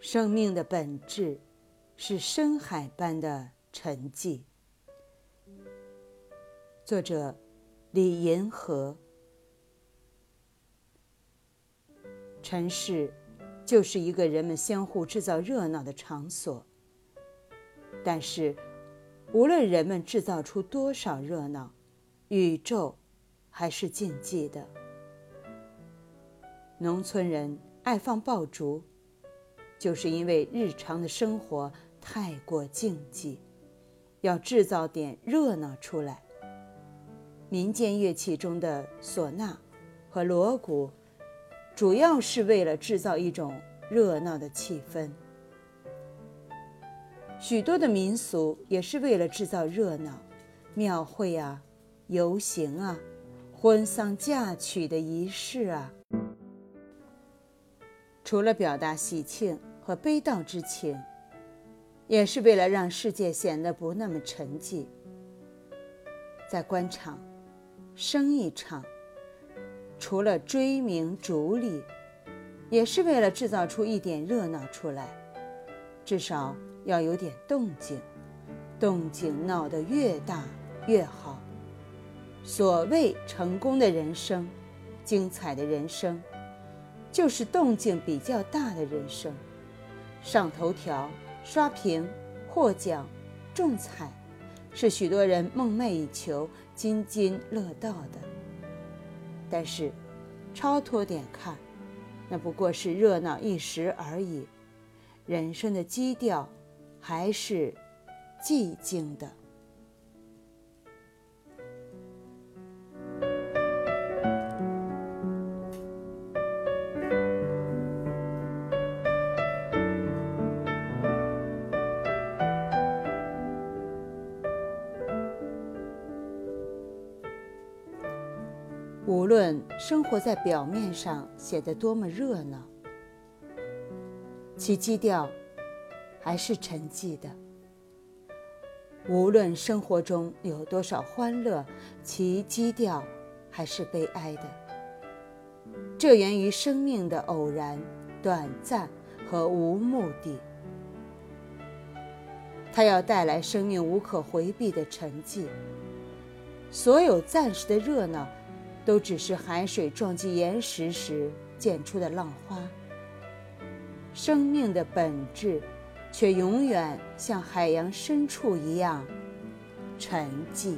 生命的本质是深海般的沉寂。作者李银河。城市就是一个人们相互制造热闹的场所。但是，无论人们制造出多少热闹，宇宙还是静寂的。农村人爱放爆竹，就是因为日常的生活太过静寂，要制造点热闹出来。民间乐器中的唢呐和锣鼓，主要是为了制造一种热闹的气氛。许多的民俗也是为了制造热闹，庙会啊、游行啊、婚丧嫁娶的仪式啊，除了表达喜庆和悲悼之情，也是为了让世界显得不那么沉寂。在官场。生意场，除了追名逐利，也是为了制造出一点热闹出来，至少要有点动静，动静闹得越大越好。所谓成功的人生，精彩的人生，就是动静比较大的人生，上头条、刷屏、获奖、中彩。是许多人梦寐以求、津津乐道的。但是，超脱点看，那不过是热闹一时而已。人生的基调还是寂静的。无论生活在表面上显得多么热闹，其基调还是沉寂的；无论生活中有多少欢乐，其基调还是悲哀的。这源于生命的偶然、短暂和无目的。它要带来生命无可回避的沉寂。所有暂时的热闹。都只是海水撞击岩石时溅出的浪花，生命的本质却永远像海洋深处一样沉寂。